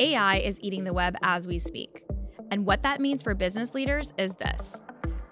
AI is eating the web as we speak. And what that means for business leaders is this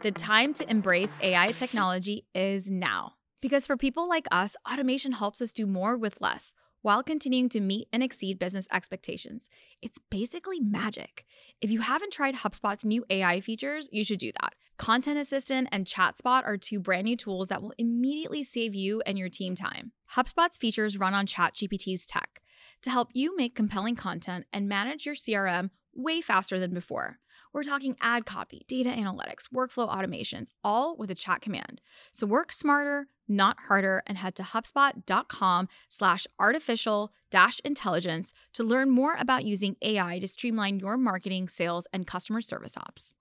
the time to embrace AI technology is now. Because for people like us, automation helps us do more with less while continuing to meet and exceed business expectations. It's basically magic. If you haven't tried HubSpot's new AI features, you should do that. Content Assistant and ChatSpot are two brand new tools that will immediately save you and your team time. HubSpot's features run on ChatGPT's tech to help you make compelling content and manage your CRM way faster than before. We're talking ad copy, data analytics, workflow automations, all with a chat command. So work smarter, not harder, and head to HubSpot.com slash artificial dash intelligence to learn more about using AI to streamline your marketing, sales, and customer service ops.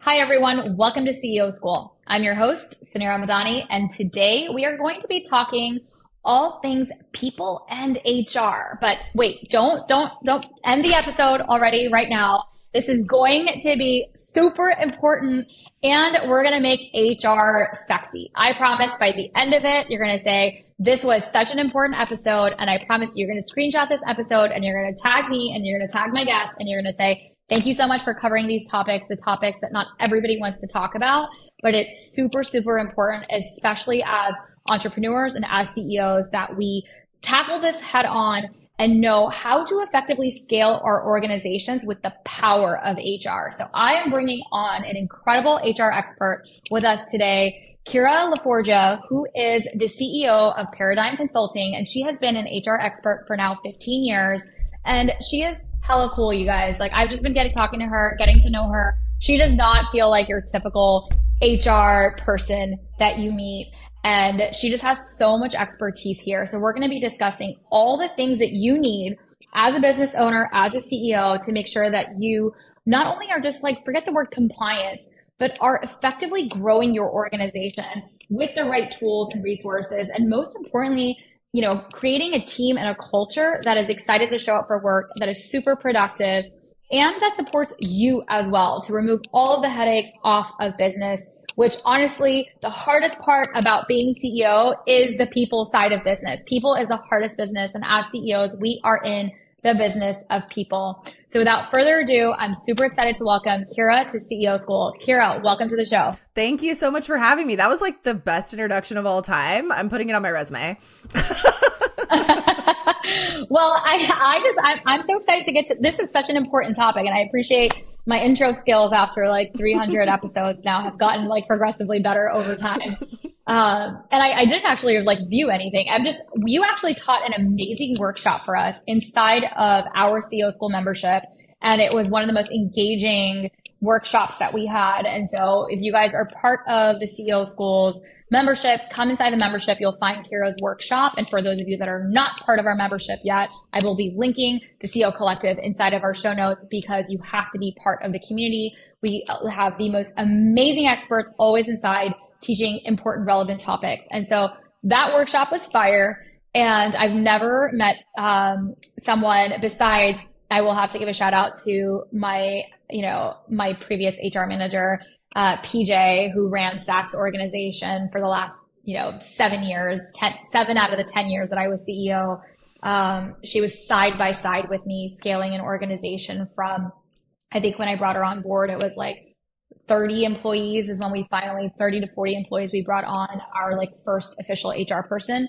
Hi, everyone. Welcome to CEO School. I'm your host, Suneera Madhani, and today we are going to be talking all things people and HR. But wait, don't, don't, don't end the episode already right now. This is going to be super important and we're going to make HR sexy. I promise by the end of it, you're going to say, this was such an important episode. And I promise you're going to screenshot this episode and you're going to tag me and you're going to tag my guests and you're going to say, thank you so much for covering these topics, the topics that not everybody wants to talk about, but it's super, super important, especially as entrepreneurs and as CEOs that we tackle this head on and know how to effectively scale our organizations with the power of HR. So I am bringing on an incredible HR expert with us today, Kira La Forgia, who is the CEO of Paradigm Consulting, and she has been an HR expert for now 15 years. And she is hella cool, you guys. Like I've just been getting talking to her, getting to know her. She does not feel like your typical HR person that you meet. And she just has so much expertise here. So we're going to be discussing all the things that you need as a business owner, as a CEO to make sure that you not only are just like, forget the word compliance, but are effectively growing your organization with the right tools and resources. And most importantly, you know, creating a team and a culture that is excited to show up for work, that is super productive, and that supports you as well to remove all of the headaches off of business which honestly, the hardest part about being CEO is the people side of business. People is the hardest business. And as CEOs, we are in the business of people. So without further ado, I'm super excited to welcome Kira to CEO School. Kira, welcome to the show. Thank you so much for having me. That was like the best introduction of all time. I'm putting it on my resume. well, I, I just, I'm, I'm so excited to get to, this is such an important topic and I appreciate my intro skills after like 300 episodes now have gotten like progressively better over time. Um, and I, I, didn't actually like view anything. I'm just, you actually taught an amazing workshop for us inside of our CEO school membership. And it was one of the most engaging workshops that we had. And so if you guys are part of the CEO schools, membership, come inside the membership. You'll find Kira's workshop. And for those of you that are not part of our membership yet, I will be linking the CEO collective inside of our show notes because you have to be part of the community. We have the most amazing experts always inside teaching important, relevant topics. And so that workshop was fire. And I've never met um, someone besides I will have to give a shout out to my, you know, my previous HR manager, uh, PJ, who ran Stax organization for the last, you know, seven years, ten, seven out of the 10 years that I was CEO. Um, she was side by side with me scaling an organization from, I think when I brought her on board, it was like 30 employees is when we finally 30 to 40 employees we brought on our like first official HR person.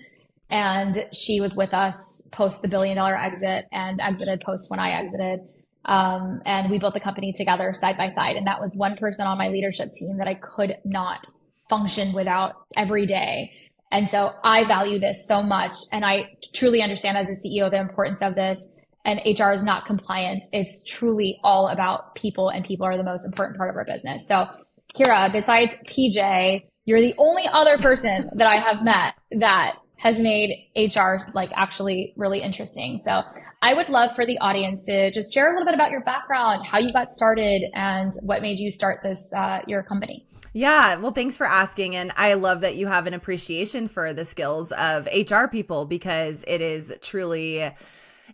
And she was with us post the billion dollar exit and exited post when I exited. Um, and we built the company together side by side. And that was one person on my leadership team that I could not function without every day. And so I value this so much. And I truly understand as a CEO the importance of this. And HR is not compliance. It's truly all about people and people are the most important part of our business. So Kira, besides PJ, you're the only other person that I have met that has made HR like actually really interesting. So I would love for the audience to just share a little bit about your background, how you got started, and what made you start this uh, your company. Yeah, well, thanks for asking. And I love that you have an appreciation for the skills of HR people because it is truly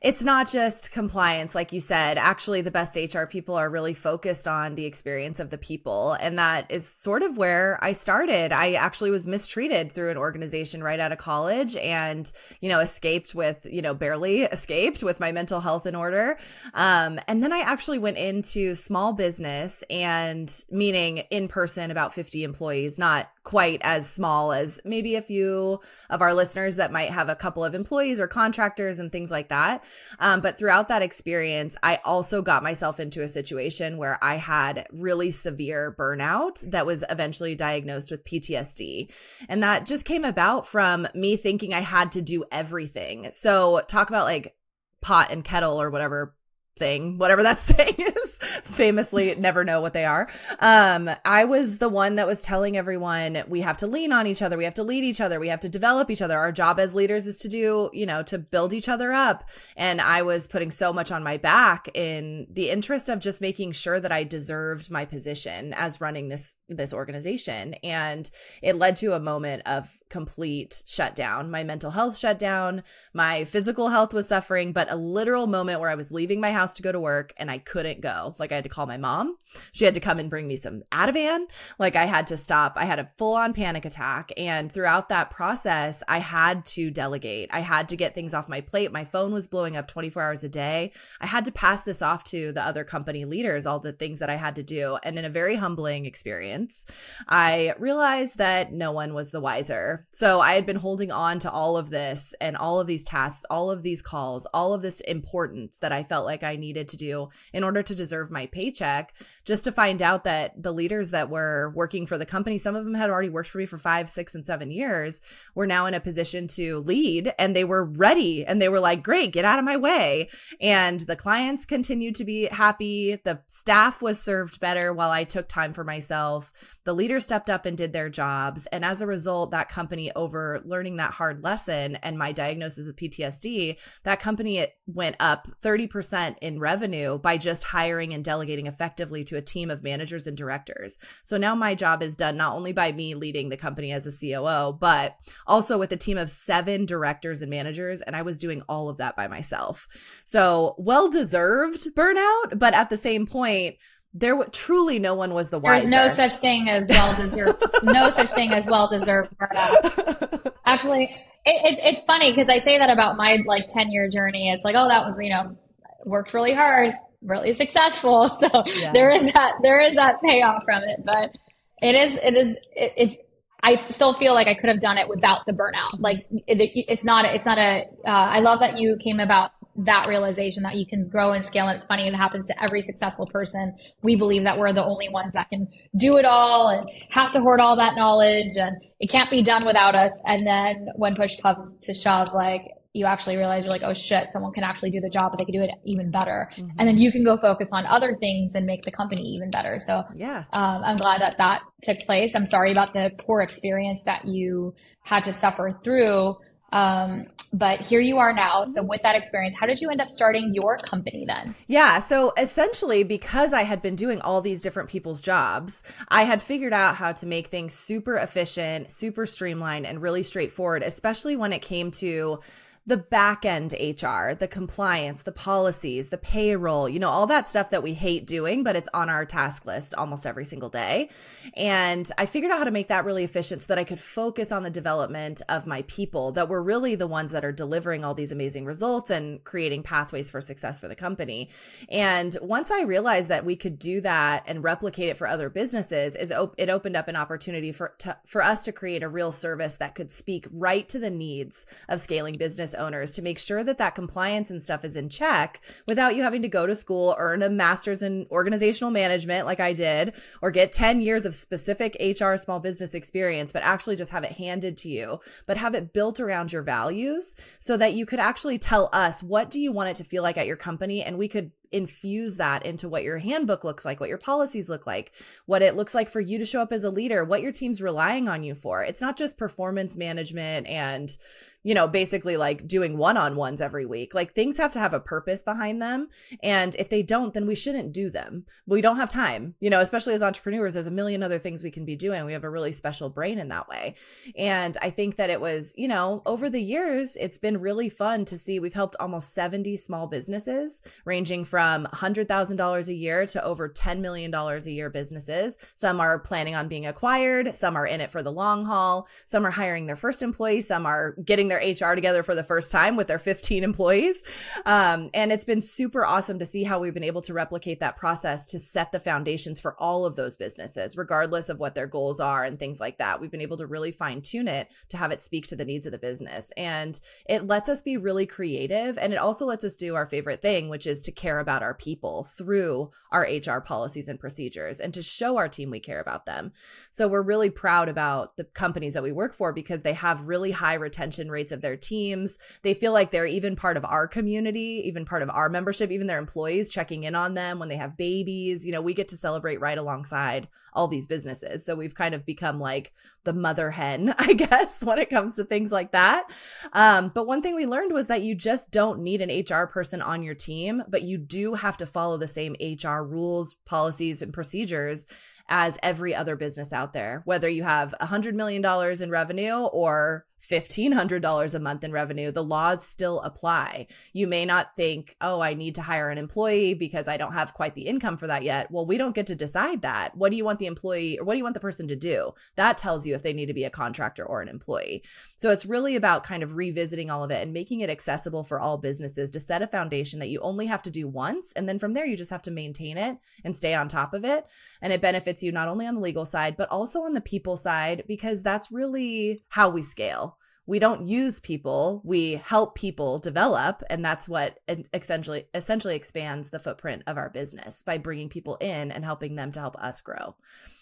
it's not just compliance, like you said. Actually, the best HR people are really focused on the experience of the people. And that is sort of where I started. I actually was mistreated through an organization right out of college and, you know, escaped with, you know, barely escaped with my mental health in order. Um, and then I actually went into small business and meaning in person, about 50 employees, not quite as small as maybe a few of our listeners that might have a couple of employees or contractors and things like that. Um, but throughout that experience, I also got myself into a situation where I had really severe burnout that was eventually diagnosed with PTSD. And that just came about from me thinking I had to do everything. So, talk about like pot and kettle or whatever thing, whatever that saying is, famously never know what they are. Um, I was the one that was telling everyone we have to lean on each other, we have to lead each other, we have to develop each other. Our job as leaders is to do, you know, to build each other up. And I was putting so much on my back in the interest of just making sure that I deserved my position as running this this organization. And it led to a moment of complete shutdown. My mental health shut down, my physical health was suffering, but a literal moment where I was leaving my house house to go to work and I couldn't go. Like I had to call my mom. She had to come and bring me some Ativan. Like I had to stop. I had a full on panic attack. And throughout that process, I had to delegate. I had to get things off my plate. My phone was blowing up 24 hours a day. I had to pass this off to the other company leaders, all the things that I had to do. And in a very humbling experience, I realized that no one was the wiser. So I had been holding on to all of this and all of these tasks, all of these calls, all of this importance that I felt like I I needed to do in order to deserve my paycheck, just to find out that the leaders that were working for the company, some of them had already worked for me for five, six, and seven years, were now in a position to lead and they were ready and they were like, great, get out of my way. And the clients continued to be happy. The staff was served better while I took time for myself. The leaders stepped up and did their jobs. And as a result, that company, over learning that hard lesson and my diagnosis with PTSD, that company it went up 30% in revenue by just hiring and delegating effectively to a team of managers and directors. So now my job is done not only by me leading the company as a COO, but also with a team of seven directors and managers. And I was doing all of that by myself. So well deserved burnout, but at the same point, there w- truly no one was the wiser. There's no such thing as well deserved. no such thing as well deserved burnout. Actually, it, it's it's funny because I say that about my like 10 year journey. It's like, oh, that was you know worked really hard, really successful. So yeah. there is that there is that payoff from it, but it is it is it, it's I still feel like I could have done it without the burnout. Like it, it's not it's not a. Uh, I love that you came about that realization that you can grow and scale. And it's funny, it happens to every successful person. We believe that we're the only ones that can do it all and have to hoard all that knowledge and it can't be done without us. And then when push comes to shove, like you actually realize you're like, oh shit, someone can actually do the job, but they can do it even better. Mm-hmm. And then you can go focus on other things and make the company even better. So yeah, um, I'm glad that that took place. I'm sorry about the poor experience that you had to suffer through. Um, but here you are now. So with that experience, how did you end up starting your company then? Yeah. So essentially, because I had been doing all these different people's jobs, I had figured out how to make things super efficient, super streamlined, and really straightforward, especially when it came to the back end HR, the compliance, the policies, the payroll, you know, all that stuff that we hate doing, but it's on our task list almost every single day. And I figured out how to make that really efficient so that I could focus on the development of my people that were really the ones that are delivering all these amazing results and creating pathways for success for the company. And once I realized that we could do that and replicate it for other businesses, is it opened up an opportunity for to, for us to create a real service that could speak right to the needs of scaling business business owners to make sure that that compliance and stuff is in check without you having to go to school, earn a master's in organizational management like I did, or get 10 years of specific HR small business experience, but actually just have it handed to you, but have it built around your values so that you could actually tell us what do you want it to feel like at your company and we could infuse that into what your handbook looks like, what your policies look like, what it looks like for you to show up as a leader, what your team's relying on you for. It's not just performance management and you know, basically like doing one on ones every week. Like things have to have a purpose behind them. And if they don't, then we shouldn't do them. We don't have time, you know, especially as entrepreneurs, there's a million other things we can be doing. We have a really special brain in that way. And I think that it was, you know, over the years, it's been really fun to see we've helped almost 70 small businesses ranging from $100,000 a year to over $10 million a year businesses. Some are planning on being acquired, some are in it for the long haul, some are hiring their first employee, some are getting their HR together for the first time with their 15 employees. Um, and it's been super awesome to see how we've been able to replicate that process to set the foundations for all of those businesses, regardless of what their goals are and things like that. We've been able to really fine tune it to have it speak to the needs of the business. And it lets us be really creative. And it also lets us do our favorite thing, which is to care about our people through our HR policies and procedures and to show our team we care about them. So we're really proud about the companies that we work for because they have really high retention rates of their teams. They feel like they're even part of our community, even part of our membership, even their employees checking in on them when they have babies. You know, we get to celebrate right alongside all these businesses. So we've kind of become like the mother hen, I guess, when it comes to things like that. Um, but one thing we learned was that you just don't need an HR person on your team, but you do have to follow the same HR rules, policies, and procedures as every other business out there, whether you have a $100 million in revenue or $1,500 a month in revenue, the laws still apply. You may not think, oh, I need to hire an employee because I don't have quite the income for that yet. Well, we don't get to decide that. What do you want the employee or what do you want the person to do? That tells you if they need to be a contractor or an employee. So it's really about kind of revisiting all of it and making it accessible for all businesses to set a foundation that you only have to do once. And then from there, you just have to maintain it and stay on top of it. And it benefits you not only on the legal side, but also on the people side, because that's really how we scale we don't use people we help people develop and that's what essentially essentially expands the footprint of our business by bringing people in and helping them to help us grow.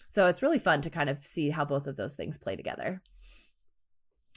So it's really fun to kind of see how both of those things play together.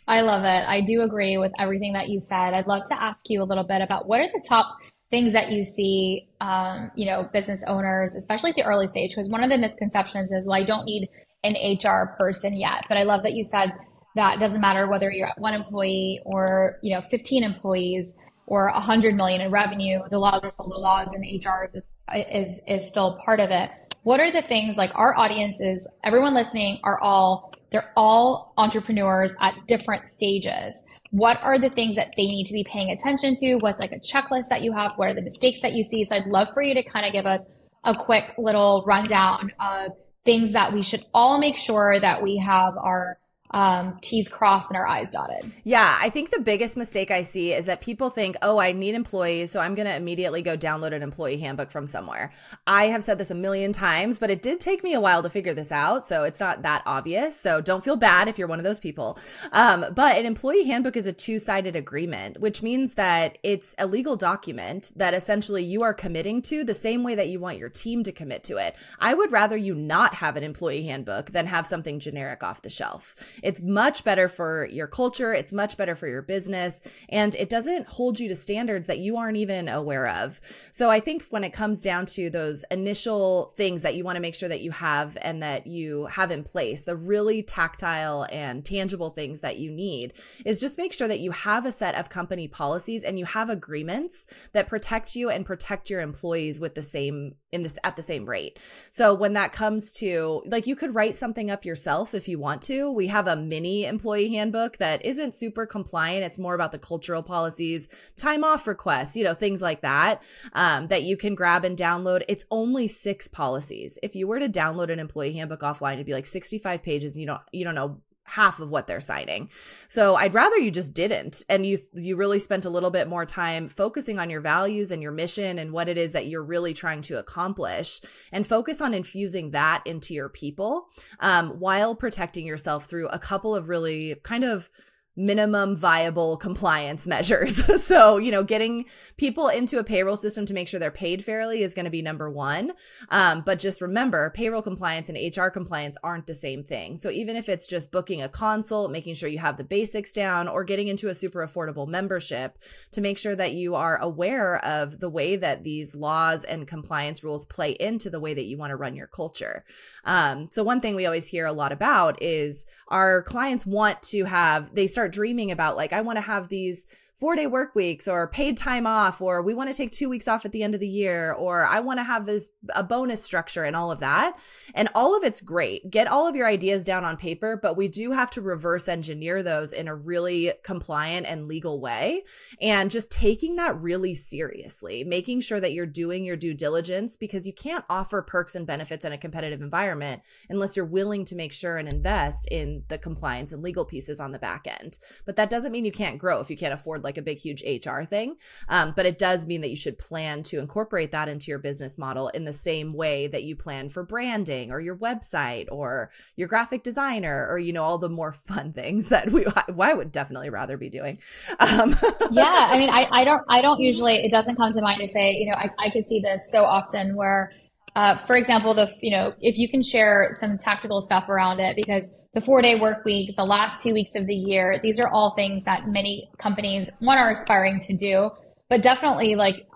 I love it. I do agree with everything that you said. I'd love to ask you a little bit about what are the top things that you see um, you know business owners especially at the early stage because one of the misconceptions is well i don't need an hr person yet but i love that you said that doesn't matter whether you're at one employee or you know 15 employees or 100 million in revenue the laws the laws and hr is, is is still part of it. What are the things like our audiences everyone listening are all they're all entrepreneurs at different stages. What are the things that they need to be paying attention to? What's like a checklist that you have? What are the mistakes that you see? So i'd love for you to kind of give us a quick little rundown of things that we should all make sure that we have our um, T's crossed and our I's dotted. Yeah, I think the biggest mistake I see is that people think, oh, I need employees, so I'm going to immediately go download an employee handbook from somewhere. I have said this a million times, but it did take me a while to figure this out, so it's not that obvious. So don't feel bad if you're one of those people. Um, but an employee handbook is a two sided agreement, which means that it's a legal document that essentially you are committing to the same way that you want your team to commit to it. I would rather you not have an employee handbook than have something generic off the shelf. It's much better for your culture. It's much better for your business. And it doesn't hold you to standards that you aren't even aware of. So I think when it comes down to those initial things that you want to make sure that you have and that you have in place, the really tactile and tangible things that you need is just make sure that you have a set of company policies and you have agreements that protect you and protect your employees with the same in this at the same rate. So when that comes to like you could write something up yourself if you want to. We have a mini employee handbook that isn't super compliant. It's more about the cultural policies, time off requests, you know, things like that um, that you can grab and download. It's only six policies. If you were to download an employee handbook offline, it'd be like 65 pages. You don't you don't know half of what they're signing. So I'd rather you just didn't and you you really spent a little bit more time focusing on your values and your mission and what it is that you're really trying to accomplish and focus on infusing that into your people um, while protecting yourself through a couple of really kind of minimum viable compliance measures. so, you know, getting people into a payroll system to make sure they're paid fairly is going to be number one. Um, but just remember, payroll compliance and HR compliance aren't the same thing. So, even if it's just booking a consult, making sure you have the basics down, or getting into a super affordable membership to make sure that you are aware of the way that these laws and compliance rules play into the way that you want to run your culture. Um, so, one thing we always hear a lot about is our clients want to have, they start dreaming about, like, I want to have these four day work weeks or paid time off, or we want to take two weeks off at the end of the year, or I want to have this a bonus structure and all of that. And all of it's great. Get all of your ideas down on paper, but we do have to reverse engineer those in a really compliant and legal way. And just taking that really seriously, making sure that you're doing your due diligence because you can't offer perks and benefits in a competitive environment unless you're willing to make sure and invest in the compliance and legal pieces on the back end. But that doesn't mean you can't grow if you can't afford like a big, huge HR thing. Um, but it does mean that you should plan to incorporate that into your business model in the same way that you plan for branding or your website or your graphic designer or, you know, all the more fun things that we, I would definitely rather be doing. Um. yeah. I mean, I, I don't, I don't usually, it doesn't come to mind to say, you know, I, I could see this so often where, uh, for example, the, you know, if you can share some tactical stuff around it because the four day work week, the last two weeks of the year. These are all things that many companies, one, are aspiring to do, but definitely like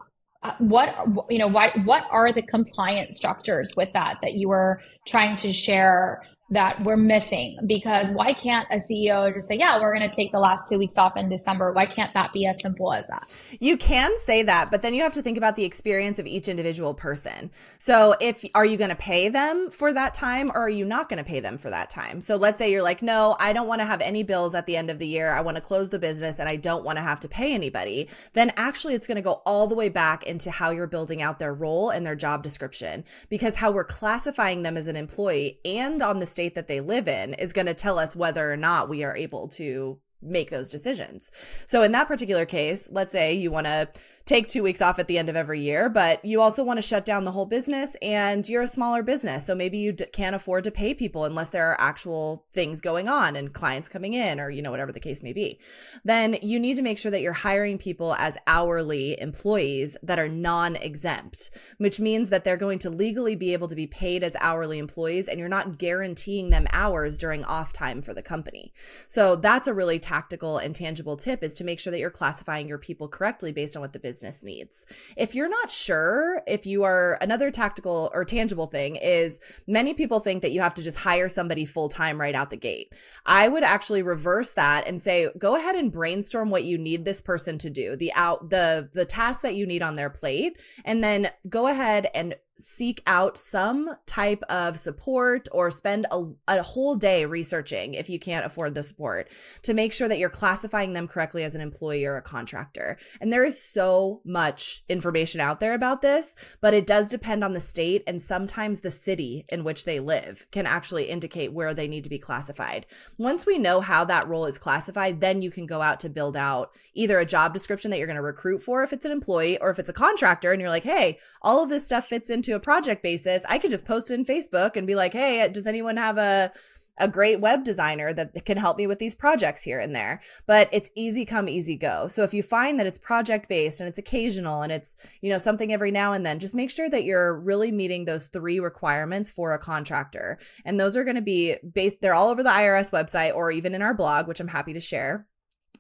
uh, what you know why what are the compliance structures with that that you are trying to share that we're missing because why can't a CEO just say, yeah, we're going to take the last two weeks off in December? Why can't that be as simple as that? You can say that, but then you have to think about the experience of each individual person. So if, are you going to pay them for that time or are you not going to pay them for that time? So let's say you're like, no, I don't want to have any bills at the end of the year. I want to close the business and I don't want to have to pay anybody. Then actually it's going to go all the way back into how you're building out their role and their job description because how we're classifying them as an employee and on the state that they live in is going to tell us whether or not we are able to make those decisions. So in that particular case, let's say you want to take two weeks off at the end of every year, but you also want to shut down the whole business and you're a smaller business. So maybe you d- can't afford to pay people unless there are actual things going on and clients coming in or, you know, whatever the case may be. Then you need to make sure that you're hiring people as hourly employees that are non exempt, which means that they're going to legally be able to be paid as hourly employees and you're not guaranteeing them hours during off time for the company. So that's a really tactical and tangible tip is to make sure that you're classifying your people correctly based on what the business business needs. If you're not sure if you are another tactical or tangible thing is many people think that you have to just hire somebody full time right out the gate. I would actually reverse that and say go ahead and brainstorm what you need this person to do, the out the the task that you need on their plate and then go ahead and seek out some type of support or spend a, a whole day researching if you can't afford the support to make sure that you're classifying them correctly as an employee or a contractor. And there is so much information out there about this, but it does depend on the state and sometimes the city in which they live can actually indicate where they need to be classified. Once we know how that role is classified, then you can go out to build out either a job description that you're going to recruit for if it's an employee or if it's a contractor and you're like, hey, all of this stuff fits into a project basis, I could just post it in Facebook and be like, hey, does anyone have a a great web designer that can help me with these projects here and there. But it's easy come, easy go. So if you find that it's project based and it's occasional and it's, you know, something every now and then, just make sure that you're really meeting those three requirements for a contractor. And those are going to be based, they're all over the IRS website or even in our blog, which I'm happy to share.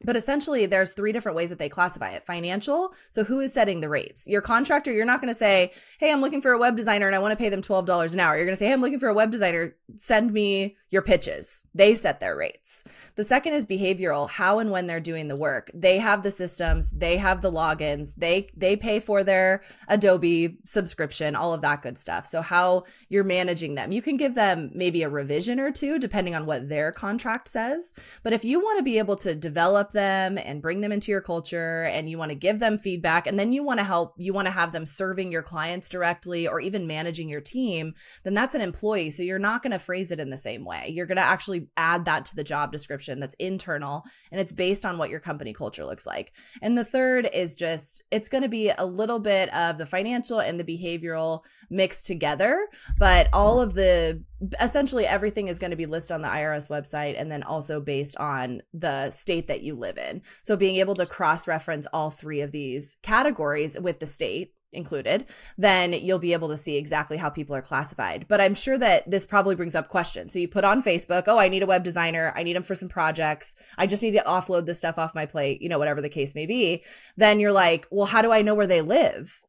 But essentially, there's three different ways that they classify it. Financial. So who is setting the rates? Your contractor, you're not going to say, Hey, I'm looking for a web designer and I want to pay them $12 an hour. You're going to say, Hey, I'm looking for a web designer. Send me your pitches. They set their rates. The second is behavioral, how and when they're doing the work. They have the systems, they have the logins, they they pay for their Adobe subscription, all of that good stuff. So how you're managing them. You can give them maybe a revision or two depending on what their contract says. But if you want to be able to develop them and bring them into your culture and you want to give them feedback and then you want to help you want to have them serving your clients directly or even managing your team then that's an employee. So you're not going to phrase it in the same way. You're going to actually add that to the job description that's internal and it's based on what your company culture looks like. And the third is just it's going to be a little bit of the financial and the behavioral mixed together but all of the essentially everything is going to be listed on the IRS website and then also based on the state that you live in. So being able to cross reference all three of these categories with the state included, then you'll be able to see exactly how people are classified. But I'm sure that this probably brings up questions. So you put on Facebook, oh, I need a web designer. I need them for some projects. I just need to offload this stuff off my plate, you know, whatever the case may be. Then you're like, well, how do I know where they live?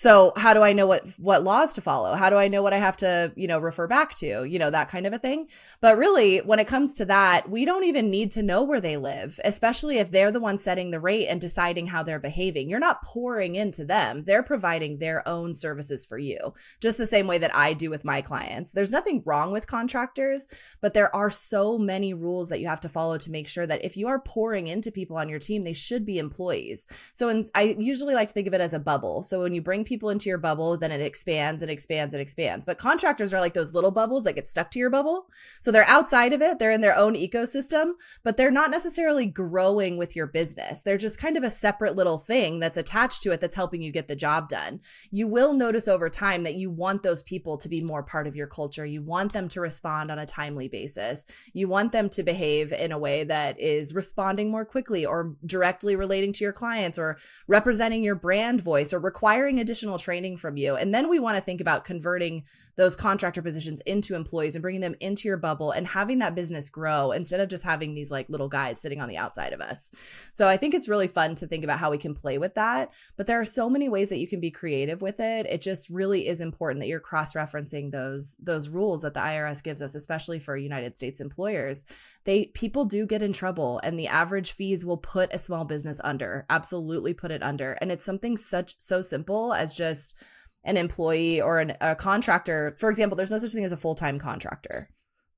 So how do I know what what laws to follow? How do I know what I have to, you know, refer back to? You know, that kind of a thing. But really, when it comes to that, we don't even need to know where they live, especially if they're the one setting the rate and deciding how they're behaving. You're not pouring into them. They're providing their own services for you. Just the same way that I do with my clients. There's nothing wrong with contractors, but there are so many rules that you have to follow to make sure that if you are pouring into people on your team, they should be employees. So in, I usually like to think of it as a bubble. So when you bring people into your bubble, then it expands and expands and expands. But contractors are like those little bubbles that get stuck to your bubble. So they're outside of it, they're in their own ecosystem, but they're not necessarily growing with your business. They're just kind of a separate little thing that's attached to it that's helping you get the job done. You will notice over time that you want those people to be more part of your culture. You want them to respond on a timely basis. You want them to behave in a way that is responding more quickly or directly relating to your clients or representing your brand voice or requiring additional additional training from you. And then we want to think about converting those contractor positions into employees and bringing them into your bubble and having that business grow instead of just having these like little guys sitting on the outside of us. So I think it's really fun to think about how we can play with that. But there are so many ways that you can be creative with it. It just really is important that you're cross-referencing those those rules that the IRS gives us, especially for United States employers. They people do get in trouble and the average fees will put a small business under. Absolutely put it under. And it's something such so simple as just an employee or an, a contractor. For example, there's no such thing as a full time contractor.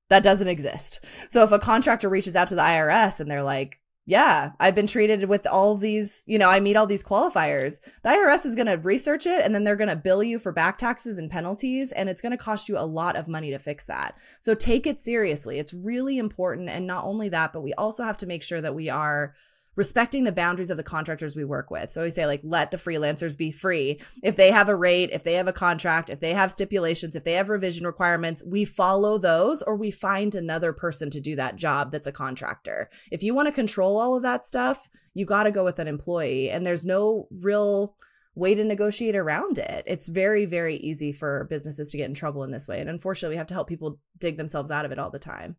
That doesn't exist. So if a contractor reaches out to the IRS and they're like, yeah, I've been treated with all these, you know, I meet all these qualifiers. The IRS is going to research it and then they're going to bill you for back taxes and penalties. And it's going to cost you a lot of money to fix that. So take it seriously. It's really important. And not only that, but we also have to make sure that we are respecting the boundaries of the contractors we work with. So we say like let the freelancers be free. If they have a rate, if they have a contract, if they have stipulations, if they have revision requirements, we follow those or we find another person to do that job that's a contractor. If you want to control all of that stuff, you got to go with an employee and there's no real way to negotiate around it. It's very very easy for businesses to get in trouble in this way and unfortunately we have to help people dig themselves out of it all the time.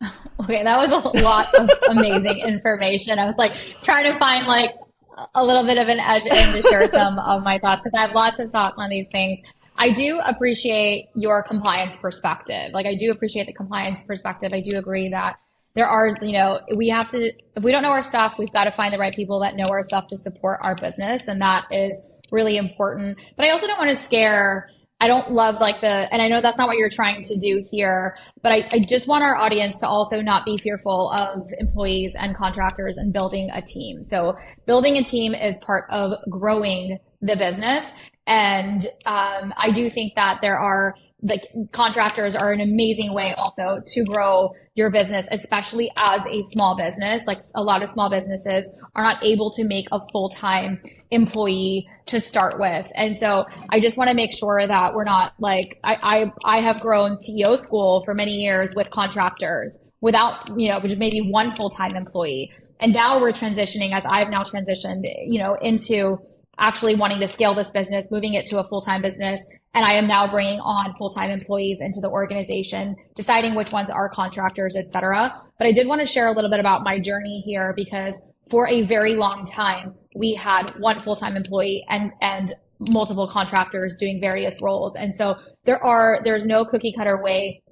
Okay, that was a lot of amazing information. I was like trying to find like a little bit of an edge and to share some of my thoughts because I have lots of thoughts on these things. I do appreciate your compliance perspective. Like I do appreciate the compliance perspective. I do agree that there are, you know, we have to if we don't know our stuff, we've got to find the right people that know our stuff to support our business and that is really important. But I also don't want to scare I don't love like the, and I know that's not what you're trying to do here, but I, I just want our audience to also not be fearful of employees and contractors and building a team. So building a team is part of growing the business. And um, I do think that there are like contractors are an amazing way also to grow your business, especially as a small business. Like a lot of small businesses are not able to make a full time employee to start with. And so I just want to make sure that we're not like, I, I, I have grown CEO school for many years with contractors without, you know, just maybe one full time employee. And now we're transitioning as I've now transitioned, you know, into actually wanting to scale this business, moving it to a full time business. And I am now bringing on full time employees into the organization, deciding which ones are contractors, et cetera. But I did want to share a little bit about my journey here because for a very long time, we had one full time employee and, and multiple contractors doing various roles. And so there are, there's no cookie cutter way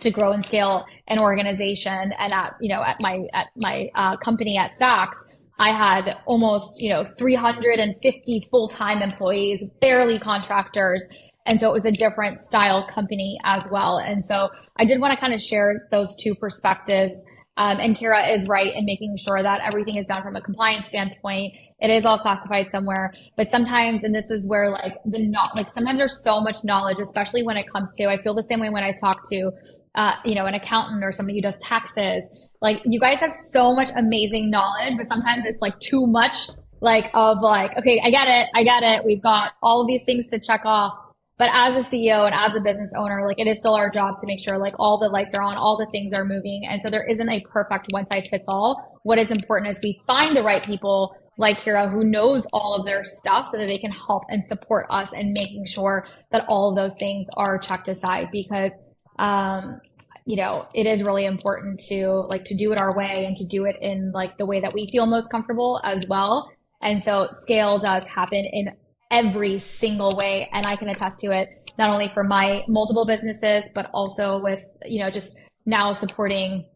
to grow and scale an organization. And at, you know, at my, at my uh, company at Stax, I had almost, you know, 350 full-time employees, barely contractors. And so it was a different style company as well. And so I did want to kind of share those two perspectives Um, and Kira is right in making sure that everything is done from a compliance standpoint. It is all classified somewhere, but sometimes, and this is where like the not like sometimes there's so much knowledge, especially when it comes to. I feel the same way when I talk to, uh, you know, an accountant or somebody who does taxes. Like you guys have so much amazing knowledge, but sometimes it's like too much. Like of like, okay, I get it, I get it. We've got all of these things to check off but as a CEO and as a business owner, like it is still our job to make sure like all the lights are on, all the things are moving. And so there isn't a perfect one size fits all. What is important is we find the right people like Kira who knows all of their stuff so that they can help and support us in making sure that all of those things are checked aside because um you know it is really important to like to do it our way and to do it in like the way that we feel most comfortable as well and so scale does happen in every single way. And I can attest to it, not only for my multiple businesses, but also with, you know, just now supporting,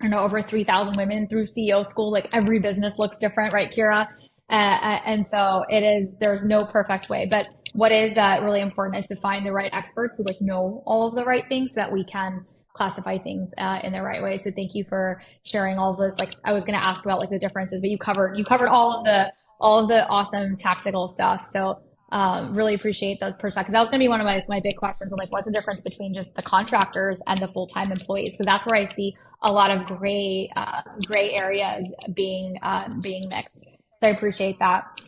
I don't know, over 3,000 women through CEO school. Like every business looks different, right, Kira? Uh, uh, and so it is, there's no perfect way, but what is uh, really important is to find the right experts who like know all of the right things that we can classify things uh, in the right way. So thank you for sharing all of this. Like I was going to ask about like the differences, but you covered, you covered all of the all of the awesome tactical stuff. So um, really appreciate those perspectives. That was going to be one of my, my big questions. like, what's the difference between just the contractors and the full time employees? So that's where I see a lot of gray uh, gray areas being uh, being mixed. So I appreciate that.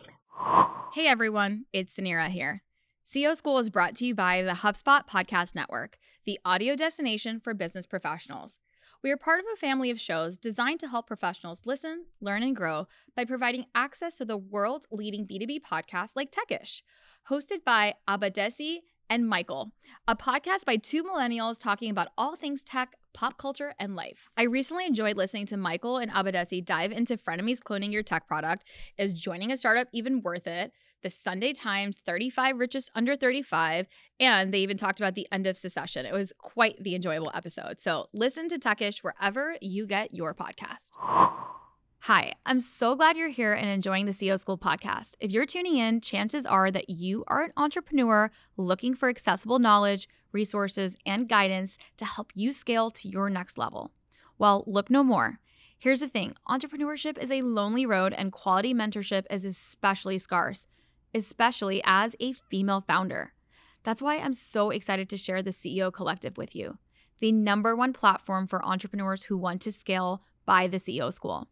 Hey everyone, it's Suneera here. CEO School is brought to you by the HubSpot Podcast Network, the audio destination for business professionals. We are part of a family of shows designed to help professionals listen, learn, and grow by providing access to the world's leading B2B podcasts like Techish, hosted by Abadesi and Michael, a podcast by two millennials talking about all things tech, pop culture, and life. I recently enjoyed listening to Michael and Abadesi dive into frenemies cloning your tech product. Is joining a startup even worth it? The Sunday Times 35 richest under 35, and they even talked about the end of secession. It was quite the enjoyable episode. So listen to Techish wherever you get your podcast. Hi, I'm so glad you're here and enjoying the CEO School podcast. If you're tuning in, chances are that you are an entrepreneur looking for accessible knowledge, resources, and guidance to help you scale to your next level. Well, look no more. Here's the thing entrepreneurship is a lonely road, and quality mentorship is especially scarce especially as a female founder. That's why I'm so excited to share the CEO Collective with you, the number one platform for entrepreneurs who want to scale by the CEO School.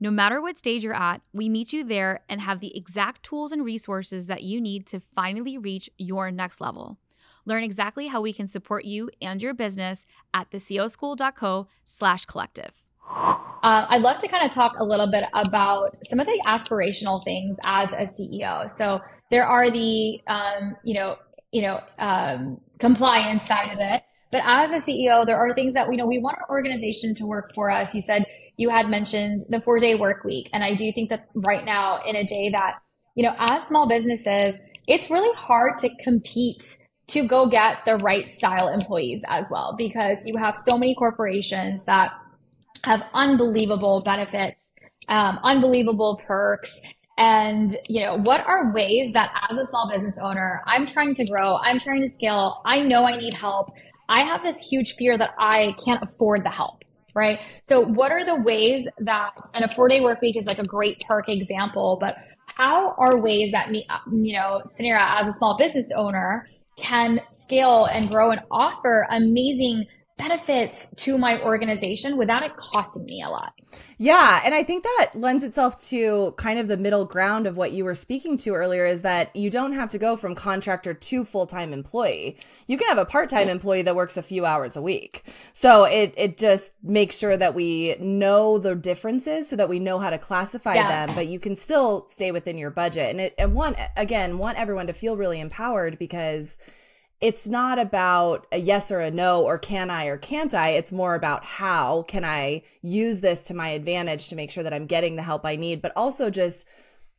No matter what stage you're at, we meet you there and have the exact tools and resources that you need to finally reach your next level. Learn exactly how we can support you and your business at theceoschool.co slash collective. Uh, I'd love to kind of talk a little bit about some of the aspirational things as a CEO. So there are the, um, you know, you know, um, compliance side of it. But as a CEO, there are things that we know we want our organization to work for us. You said you had mentioned the four day work week. And I do think that right now in a day that, you know, as small businesses, it's really hard to compete to go get the right style employees as well, because you have so many corporations that have unbelievable benefits, um, unbelievable perks. And, you know, what are ways that as a small business owner, I'm trying to grow, I'm trying to scale, I know I need help. I have this huge fear that I can't afford the help, right? So what are the ways that, and a four day work week is like a great perk example, but how are ways that me, you know, Suneera as a small business owner can scale and grow and offer amazing benefits to my organization without it costing me a lot. Yeah. And I think that lends itself to kind of the middle ground of what you were speaking to earlier is that you don't have to go from contractor to full time employee. You can have a part time employee that works a few hours a week. So it, it just makes sure that we know the differences so that we know how to classify yeah. them, but you can still stay within your budget. And it, and one, again, want everyone to feel really empowered because it's not about a yes or a no or can I or can't I. It's more about how can I use this to my advantage to make sure that I'm getting the help I need, but also just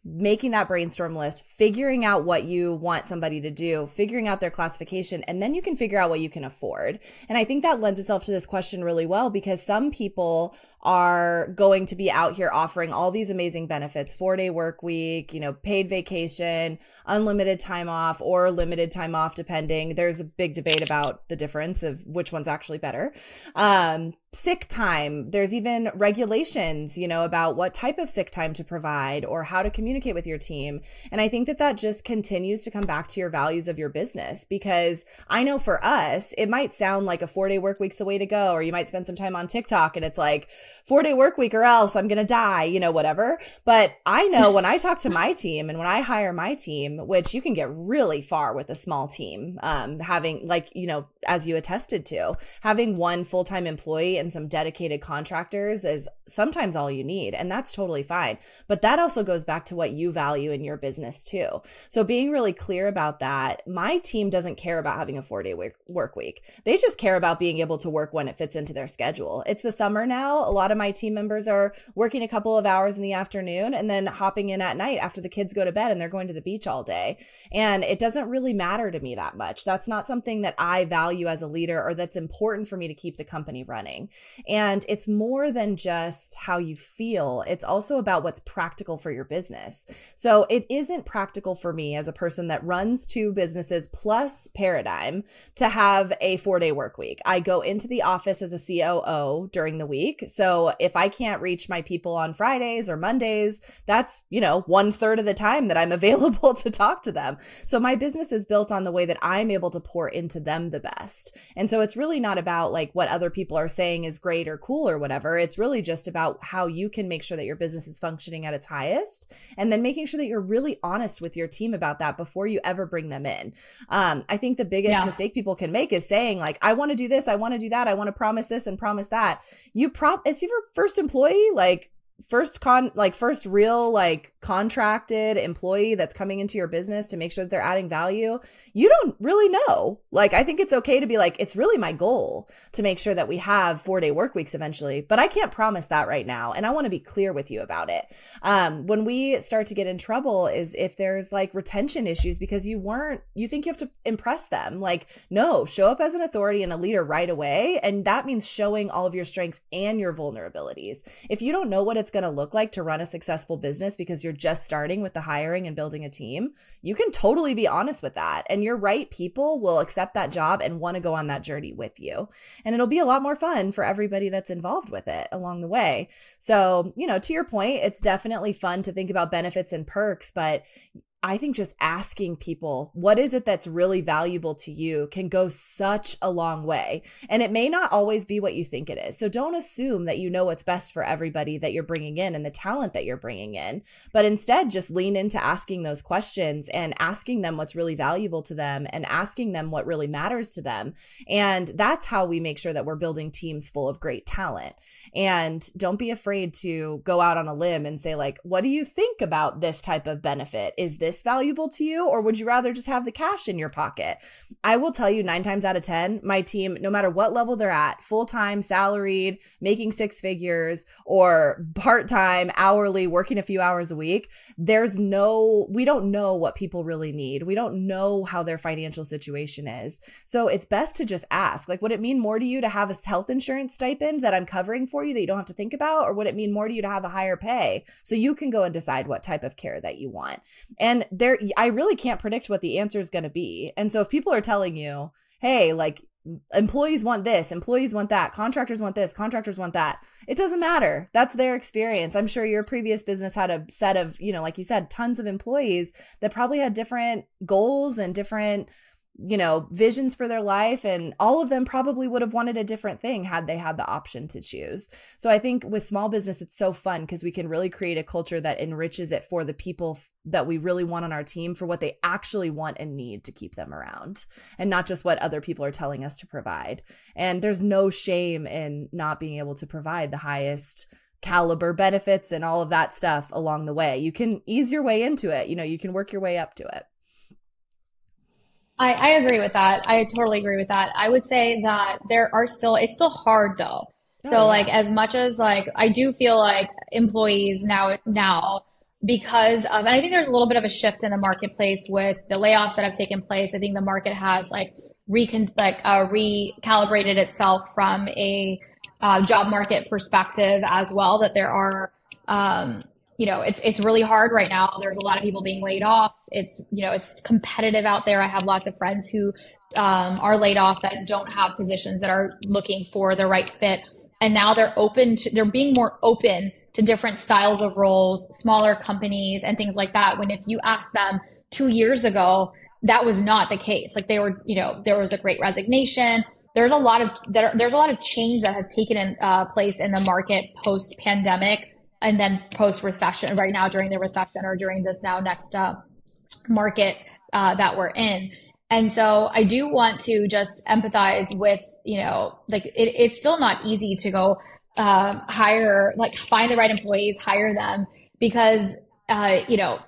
making that brainstorm list, figuring out what you want somebody to do, figuring out their classification, and then you can figure out what you can afford. And I think that lends itself to this question really well because some people are going to be out here offering all these amazing benefits four day work week, you know, paid vacation, unlimited time off, or limited time off, depending. There's a big debate about the difference of which one's actually better. Um, sick time. There's even regulations, you know, about what type of sick time to provide or how to communicate with your team. And I think that that just continues to come back to your values of your business because I know for us, it might sound like a four day work week's the way to go, or you might spend some time on TikTok and it's like four day work week or else I'm going to die, you know, whatever. But I know when I talk to my team and when I hire my team, which you can get really far with a small team, um, having like, you know, as you attested to, having one full time employee and some dedicated contractors is sometimes all you need. And that's totally fine. But that also goes back to what you value in your business too. So being really clear about that, my team doesn't care about having a four day work week. They just care about being able to work when it fits into their schedule. It's the summer now. A lot of my team members are working a couple of hours in the afternoon and then hopping in at night after the kids go to bed and they're going to the beach all day. And it doesn't really matter to me that much. That's not something that I value as a leader or that's important for me to keep the company running. And it's more than just how you feel, it's also about what's practical for your business. So it isn't practical for me as a person that runs two businesses plus Paradigm to have a four day work week. I go into the office as a COO during the week. So if I can't reach my people on Fridays or Mondays, that's, you know, one third of the time that I'm available to talk to them. So my business is built on the way that I'm able to pour into them the best. And so it's really not about like what other people are saying is great or cool or whatever. It's really just about how you can make sure that your business is functioning at its highest and then making sure that you're really honest with your team about that before you ever bring them in. Um, I think the biggest yeah. mistake people can make is saying like, I want to do this. I want to do that. I want to promise this and promise that. You prop, it's your first employee. Like first con like first real like contracted employee that's coming into your business to make sure that they're adding value you don't really know. Like i think it's okay to be like it's really my goal to make sure that we have four day work weeks eventually but i can't promise that right now and i want to be clear with you about it. Um when we start to get in trouble is if there's like retention issues because you weren't you think you have to impress them. Like no show up as an authority and a leader right away and that means showing all of your strengths and your vulnerabilities. If you don't know what it's going to look like to run a successful business because you're just starting with the hiring and building a team, you can totally be honest with that. And your right people will accept that job and want to go on that journey with you. And it'll be a lot more fun for everybody that's involved with it along the way. So, you know, to your point, it's definitely fun to think about benefits and perks, but I think just asking people, what is it that's really valuable to you can go such a long way. And it may not always be what you think it is. So don't assume that you know what's best for everybody that you're bringing in and the talent that you're bringing in, but instead just lean into asking those questions and asking them what's really valuable to them and asking them what really matters to them. And that's how we make sure that we're building teams full of great talent. And don't be afraid to go out on a limb and say, like, what do you think about this type of benefit? Is this valuable to you, or would you rather just have the cash in your pocket? I will tell you nine times out of 10, my team, no matter what level they're at, full time, salaried, making six figures, or part time, hourly, working a few hours a week, there's no, we don't know what people really need. We don't know how their financial situation is. So it's best to just ask, like, would it mean more to you to have a health insurance stipend that I'm covering for you that you don't have to think about? Or would it mean more to you to have a higher pay so you can go and decide what type of care that you want? And there, I really can't predict what the answer is going to be. And so if people are telling you, hey, like employees want this, employees want that, contractors want this, contractors want that. It doesn't matter. That's their experience. I'm sure your previous business had a set of, you know, like you said, tons of employees that probably had different goals and different you know, visions for their life. And all of them probably would have wanted a different thing had they had the option to choose. So I think with small business, it's so fun because we can really create a culture that enriches it for the people that we really want on our team for what they actually want and need to keep them around and not just what other people are telling us to provide. And there's no shame in not being able to provide the highest caliber benefits and all of that stuff along the way. You can ease your way into it. You know, you can work your way up to it. I, I agree with that. I totally agree with that. I would say that there are still, it's still hard though. Oh, so yeah. like as much as like, I do feel like employees now, now, because of, and I think there's a little bit of a shift in the marketplace with the layoffs that have taken place. I think the market has like recon, like uh, recalibrated itself from a uh, job market perspective as well. That there are, um, you know, it's it's really hard right now. There's a lot of people being laid off. It's you know, it's competitive out there. I have lots of friends who um, are laid off that don't have positions that are looking for the right fit, and now they're open to they're being more open to different styles of roles, smaller companies, and things like that. When if you ask them two years ago, that was not the case. Like they were, you know, there was a great resignation. There's a lot of there, there's a lot of change that has taken in, uh, place in the market post pandemic and then post recession. Right now, during the recession or during this now next uh, market uh, that we're in. And so I do want to just empathize with, you know, like it, it's still not easy to go um, hire, like find the right employees, hire them because, uh, you know,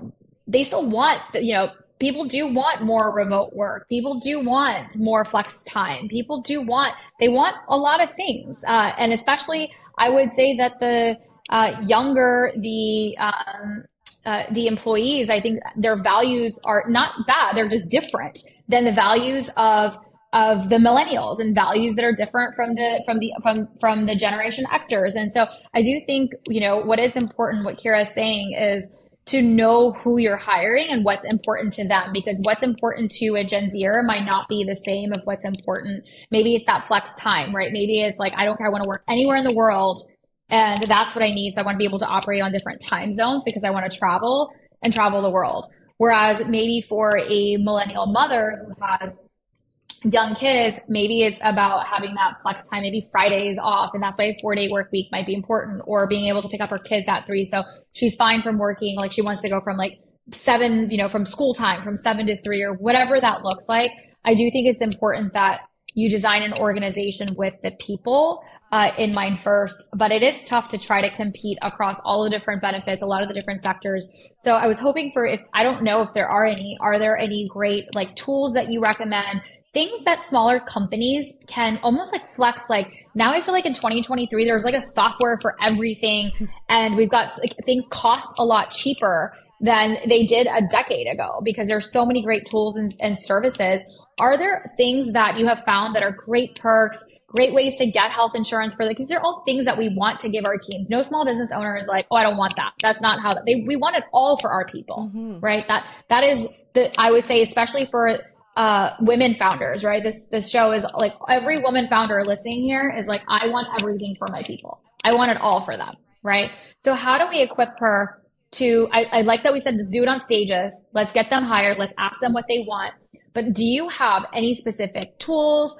they still want, you know, people do want more remote work. People do want more flex time. People do want, they want a lot of things. Uh, and especially, I would say that the uh, younger the, um, uh, the employees, I think their values are not bad. They're just different than the values of of the millennials and values that are different from the from the from from the generation Xers. And so I do think, you know, what is important, what Kira is saying is to know who you're hiring and what's important to them because what's important to a Gen Zer might not be the same of what's important. Maybe it's that flex time, right? Maybe it's like, I don't care, I want to work anywhere in the world and that's what I need. So I want to be able to operate on different time zones because I want to travel and travel the world. Whereas maybe for a millennial mother who has young kids, maybe it's about having that flex time, maybe Fridays off. And that's why a four day work week might be important or being able to pick up her kids at three. So she's fine from working. Like she wants to go from like seven, you know, from school time from seven to three or whatever that looks like. I do think it's important that you design an organization with the people uh, in mind first. But it is tough to try to compete across all the different benefits, a lot of the different sectors. So I was hoping for if I don't know if there are any, are there any great like tools that you recommend? Things that smaller companies can almost like flex. Like now, I feel like in 2023, there's like a software for everything, and we've got like, things cost a lot cheaper than they did a decade ago because there's so many great tools and, and services are there things that you have found that are great perks, great ways to get health insurance for the, because they're all things that we want to give our teams. No small business owner is like, oh, I don't want that. That's not how they, we want it all for our people, mm-hmm. right? That, that is the, I would say, especially for, uh, women founders, right? This, this show is like every woman founder listening here is like, I want everything for my people. I want it all for them, right? So how do we equip her to, I, I like that we said to do it on stages. Let's get them hired. Let's ask them what they want. But do you have any specific tools,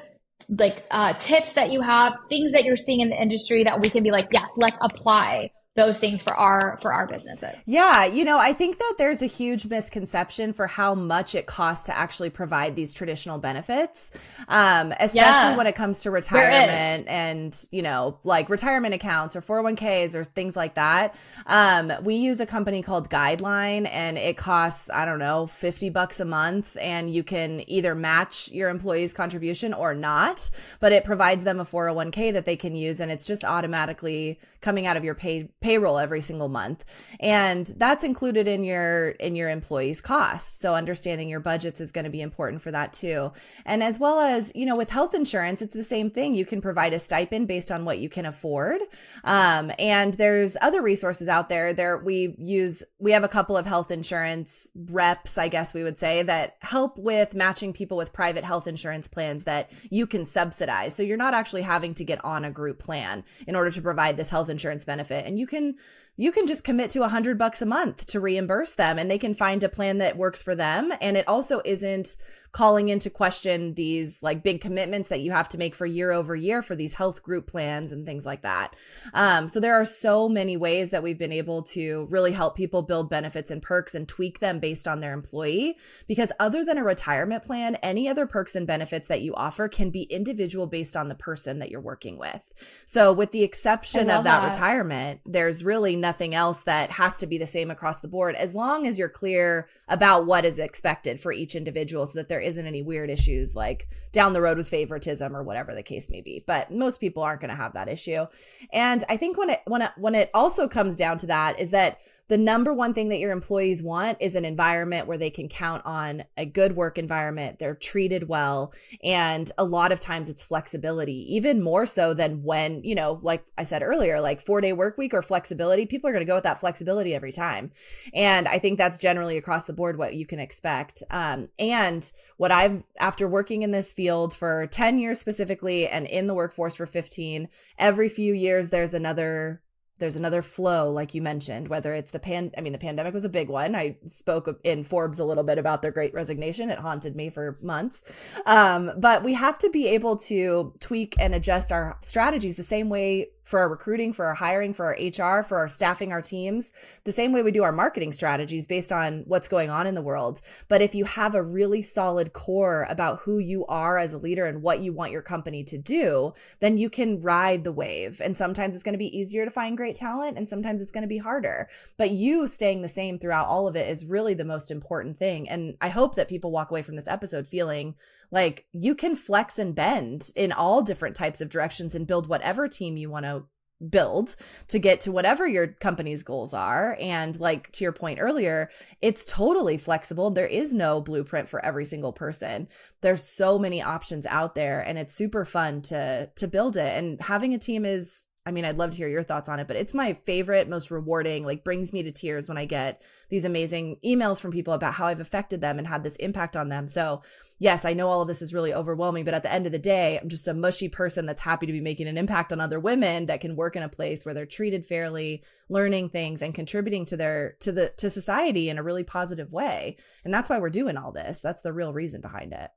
like uh, tips that you have, things that you're seeing in the industry that we can be like, yes, let's apply those things for our for our businesses. Yeah, you know, I think that there's a huge misconception for how much it costs to actually provide these traditional benefits, um, especially yeah. when it comes to retirement and you know, like retirement accounts or 401ks or things like that. Um, we use a company called Guideline, and it costs I don't know 50 bucks a month, and you can either match your employee's contribution or not, but it provides them a 401k that they can use, and it's just automatically coming out of your pay, payroll every single month. And that's included in your in your employees cost so understanding your budgets is going to be important for that too. And as well as you know with health insurance it's the same thing. You can provide a stipend based on what you can afford. Um, and there's other resources out there. There we use we have a couple of health insurance reps i guess we would say that help with matching people with private health insurance plans that you can subsidize. So you're not actually having to get on a group plan in order to provide this health insurance benefit. And you can can you can just commit to a hundred bucks a month to reimburse them and they can find a plan that works for them and it also isn't calling into question these like big commitments that you have to make for year over year for these health group plans and things like that. Um, so there are so many ways that we've been able to really help people build benefits and perks and tweak them based on their employee. Because other than a retirement plan, any other perks and benefits that you offer can be individual based on the person that you're working with. So with the exception of that, that retirement, there's really nothing else that has to be the same across the board as long as you're clear about what is expected for each individual so that there isn't any weird issues like down the road with favoritism or whatever the case may be. But most people aren't going to have that issue. And I think when it when it when it also comes down to that is that the number one thing that your employees want is an environment where they can count on a good work environment. They're treated well. And a lot of times it's flexibility, even more so than when, you know, like I said earlier, like four day work week or flexibility, people are going to go with that flexibility every time. And I think that's generally across the board what you can expect. Um, and what I've, after working in this field for 10 years specifically and in the workforce for 15, every few years there's another there's another flow like you mentioned whether it's the pan i mean the pandemic was a big one. I spoke in forbes a little bit about their great resignation. It haunted me for months. Um, but we have to be able to tweak and adjust our strategies the same way for our recruiting, for our hiring, for our HR, for our staffing our teams, the same way we do our marketing strategies based on what's going on in the world. But if you have a really solid core about who you are as a leader and what you want your company to do, then you can ride the wave. And sometimes it's going to be easier to find great talent and sometimes it's going to be harder. But you staying the same throughout all of it is really the most important thing. And I hope that people walk away from this episode feeling like you can flex and bend in all different types of directions and build whatever team you want to build to get to whatever your company's goals are. And like to your point earlier it's totally flexible. There is no blueprint for every single person. There's so many options out there and it's super fun to to build it. And having a team is I mean, I'd love to hear your thoughts on it, but it's my favorite, most rewarding, like brings me to tears when I get these amazing emails from people about how I've affected them and had this impact on them. So, yes, I know all of this is really overwhelming, but at the end of the day, I'm just a mushy person that's happy to be making an impact on other women that can work in a place where they're treated fairly, learning things and contributing to their to the to society in a really positive way. And that's why we're doing all this. That's the real reason behind it.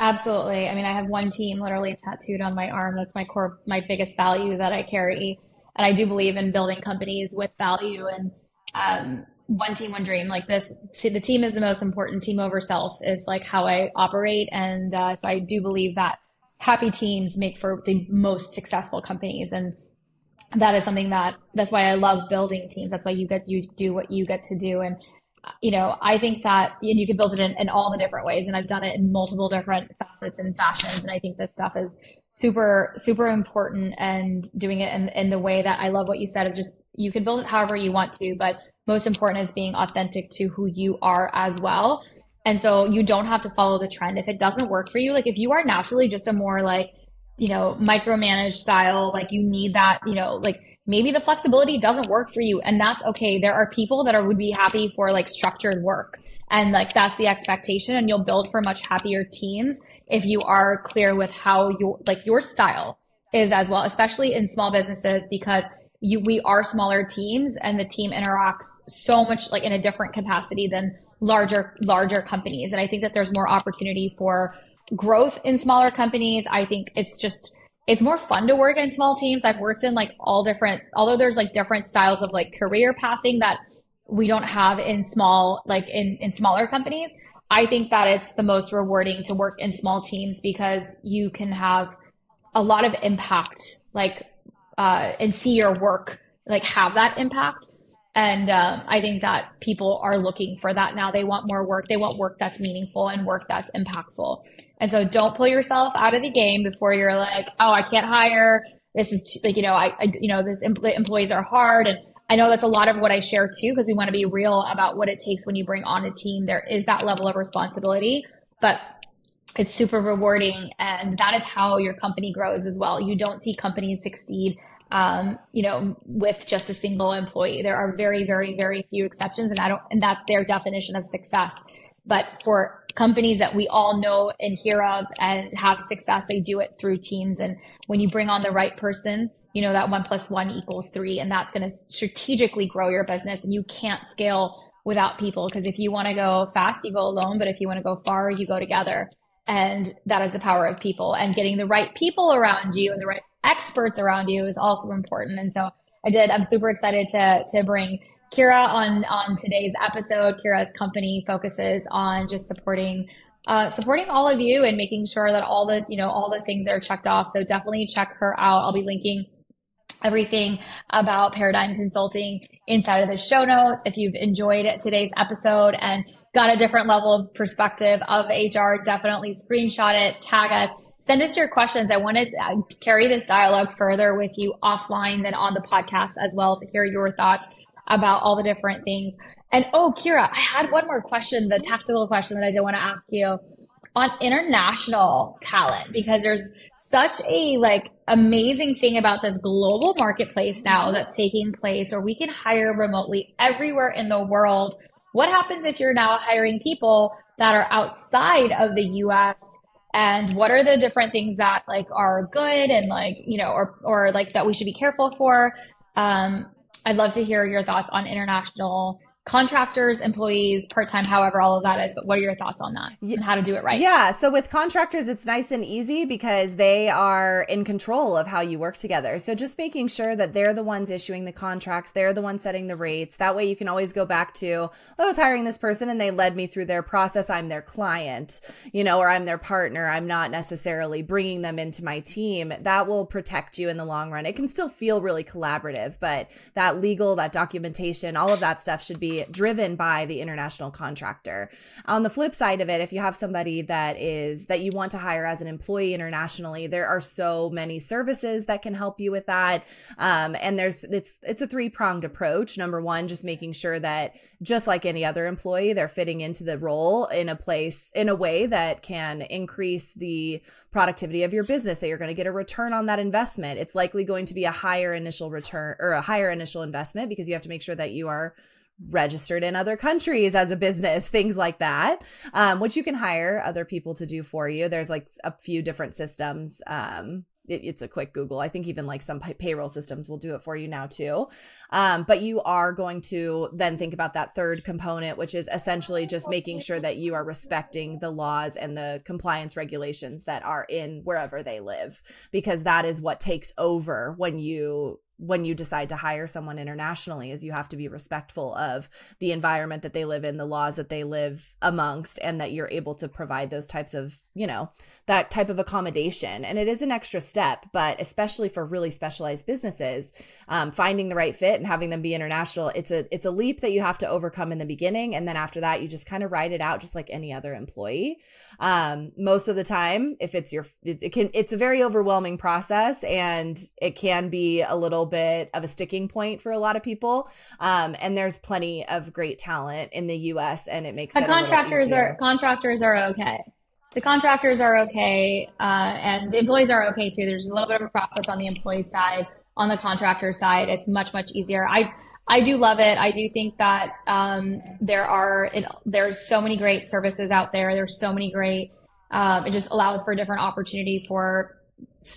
Absolutely. I mean, I have one team literally tattooed on my arm. That's my core, my biggest value that I carry. And I do believe in building companies with value and um, one team, one dream. Like this, the team is the most important. Team over self is like how I operate. And uh, so I do believe that happy teams make for the most successful companies. And that is something that that's why I love building teams. That's why you get you do what you get to do. And you know, I think that and you can build it in, in all the different ways. And I've done it in multiple different facets and fashions. And I think this stuff is super, super important and doing it in, in the way that I love what you said of just, you can build it however you want to, but most important is being authentic to who you are as well. And so you don't have to follow the trend. If it doesn't work for you, like if you are naturally just a more like, you know, micromanage style, like you need that, you know, like maybe the flexibility doesn't work for you. And that's okay. There are people that are would be happy for like structured work. And like that's the expectation. And you'll build for much happier teams if you are clear with how your like your style is as well, especially in small businesses because you we are smaller teams and the team interacts so much like in a different capacity than larger larger companies. And i think that there's more opportunity for growth in smaller companies. I think it's just it's more fun to work in small teams. I've worked in like all different, although there's like different styles of like career pathing that we don't have in small, like in, in smaller companies. I think that it's the most rewarding to work in small teams because you can have a lot of impact, like, uh, and see your work like have that impact. And um, I think that people are looking for that now. They want more work. They want work that's meaningful and work that's impactful. And so don't pull yourself out of the game before you're like, oh, I can't hire. This is too, like, you know, I, I you know, this employees are hard. And I know that's a lot of what I share too, because we want to be real about what it takes when you bring on a team. There is that level of responsibility, but it's super rewarding. And that is how your company grows as well. You don't see companies succeed um, you know, with just a single employee. There are very, very, very few exceptions, and I don't, and that's their definition of success. But for companies that we all know and hear of and have success, they do it through teams. And when you bring on the right person, you know that one plus one equals three, and that's going to strategically grow your business. And you can't scale without people because if you want to go fast, you go alone. But if you want to go far, you go together. And that is the power of people and getting the right people around you and the right experts around you is also important. And so I did, I'm super excited to, to bring Kira on, on today's episode. Kira's company focuses on just supporting uh, supporting all of you and making sure that all the you know all the things are checked off so definitely check her out i'll be linking everything about paradigm consulting inside of the show notes if you've enjoyed today's episode and got a different level of perspective of hr definitely screenshot it tag us send us your questions. I want to uh, carry this dialogue further with you offline than on the podcast as well to hear your thoughts about all the different things. And oh, Kira, I had one more question, the tactical question that I did want to ask you on international talent, because there's such a like amazing thing about this global marketplace now that's taking place where we can hire remotely everywhere in the world. What happens if you're now hiring people that are outside of the US and what are the different things that like are good and like you know or or like that we should be careful for? Um i'd love to hear your thoughts on international contractors, employees, part time, however, all of that is. But what are your thoughts on that and how to do it right? Yeah. So with contractors, it's nice and easy because they are in control of how you work together. So just making sure that they're the ones issuing the contracts, they're the ones setting the rates. That way you can always go back to, I was hiring this person and they led me through their process. I'm their client, you know, or I'm their partner. I'm not necessarily bringing them into my team. That will protect you in the long run. It can still feel really collaborative, but that legal, that documentation, all of that stuff should be driven by the international contractor. On the flip side of it, if you have somebody that is that you want to hire as an employee internationally, there are so many services that can help you with that. Um, and there's it's it's a three pronged approach. Number one, just making sure that just like any other employee, they're fitting into the role in a place in a way that can increase the productivity of your business that you're going to get a return on that investment it's likely going to be a higher initial return or a higher initial investment because you have to make sure that you are registered in other countries as a business, things like that, um, which you can hire other people to do for you. There's like a few different systems. Um, it, it's a quick Google. I think even like some pay- payroll systems will do it for you now too. Um, but you are going to then think about that third component, which is essentially just making sure that you are respecting the laws and the compliance regulations that are in wherever they live, because that is what takes over when you when you decide to hire someone internationally is you have to be respectful of the environment that they live in the laws that they live amongst and that you're able to provide those types of you know that type of accommodation. And it is an extra step but especially for really specialized businesses um, finding the right fit and having them be international it's a it's a leap that you have to overcome in the beginning. And then after that you just kind of ride it out just like any other employee. Um, most of the time if it's your it, it can it's a very overwhelming process and it can be a little bit of a sticking point for a lot of people. Um, and there's plenty of great talent in the U.S. and it makes the contractors are contractors are okay. The contractors are okay, uh, and the employees are okay too. There's a little bit of a process on the employee side. On the contractor side, it's much much easier. I I do love it. I do think that um, there are it, there's so many great services out there. There's so many great. Um, it just allows for a different opportunity for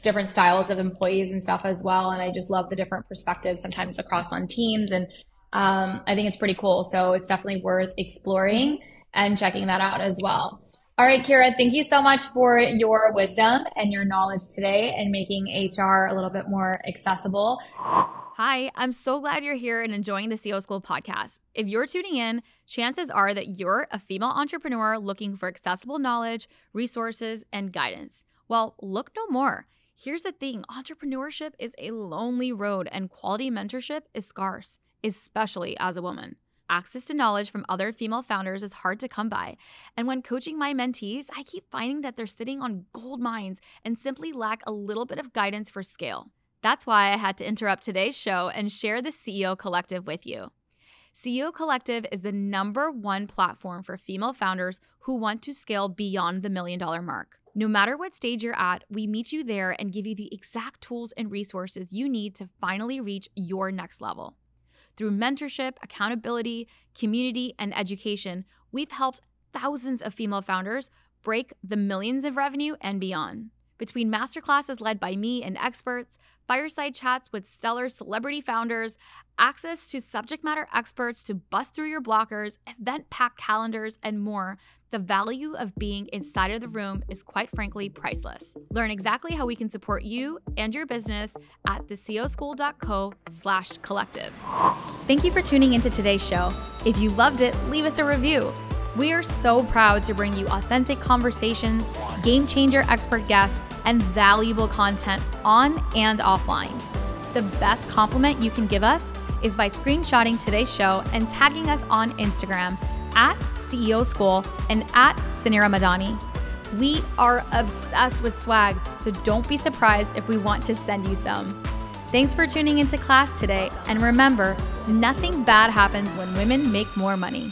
different styles of employees and stuff as well. And I just love the different perspectives sometimes across on teams. And um, I think it's pretty cool. So it's definitely worth exploring and checking that out as well. All right, Kira, thank you so much for your wisdom and your knowledge today and making HR a little bit more accessible. Hi, I'm so glad you're here and enjoying the CEO School podcast. If you're tuning in, chances are that you're a female entrepreneur looking for accessible knowledge, resources, and guidance. Well, look no more. Here's the thing entrepreneurship is a lonely road, and quality mentorship is scarce, especially as a woman. Access to knowledge from other female founders is hard to come by. And when coaching my mentees, I keep finding that they're sitting on gold mines and simply lack a little bit of guidance for scale. That's why I had to interrupt today's show and share the CEO Collective with you. CEO Collective is the number one platform for female founders who want to scale beyond the million dollar mark. No matter what stage you're at, we meet you there and give you the exact tools and resources you need to finally reach your next level. Through mentorship, accountability, community, and education, we've helped thousands of female founders break the millions of revenue and beyond. Between masterclasses led by me and experts, fireside chats with stellar celebrity founders, access to subject matter experts to bust through your blockers, event packed calendars, and more, the value of being inside of the room is quite frankly priceless. Learn exactly how we can support you and your business at theceoschool.co slash collective. Thank you for tuning into today's show. If you loved it, leave us a review. We are so proud to bring you authentic conversations, game changer expert guests, and valuable content on and offline. The best compliment you can give us is by screenshotting today's show and tagging us on Instagram at CEO School and at Suneera Madhani. We are obsessed with swag, so don't be surprised if we want to send you some. Thanks for tuning into class today. And remember, nothing bad happens when women make more money.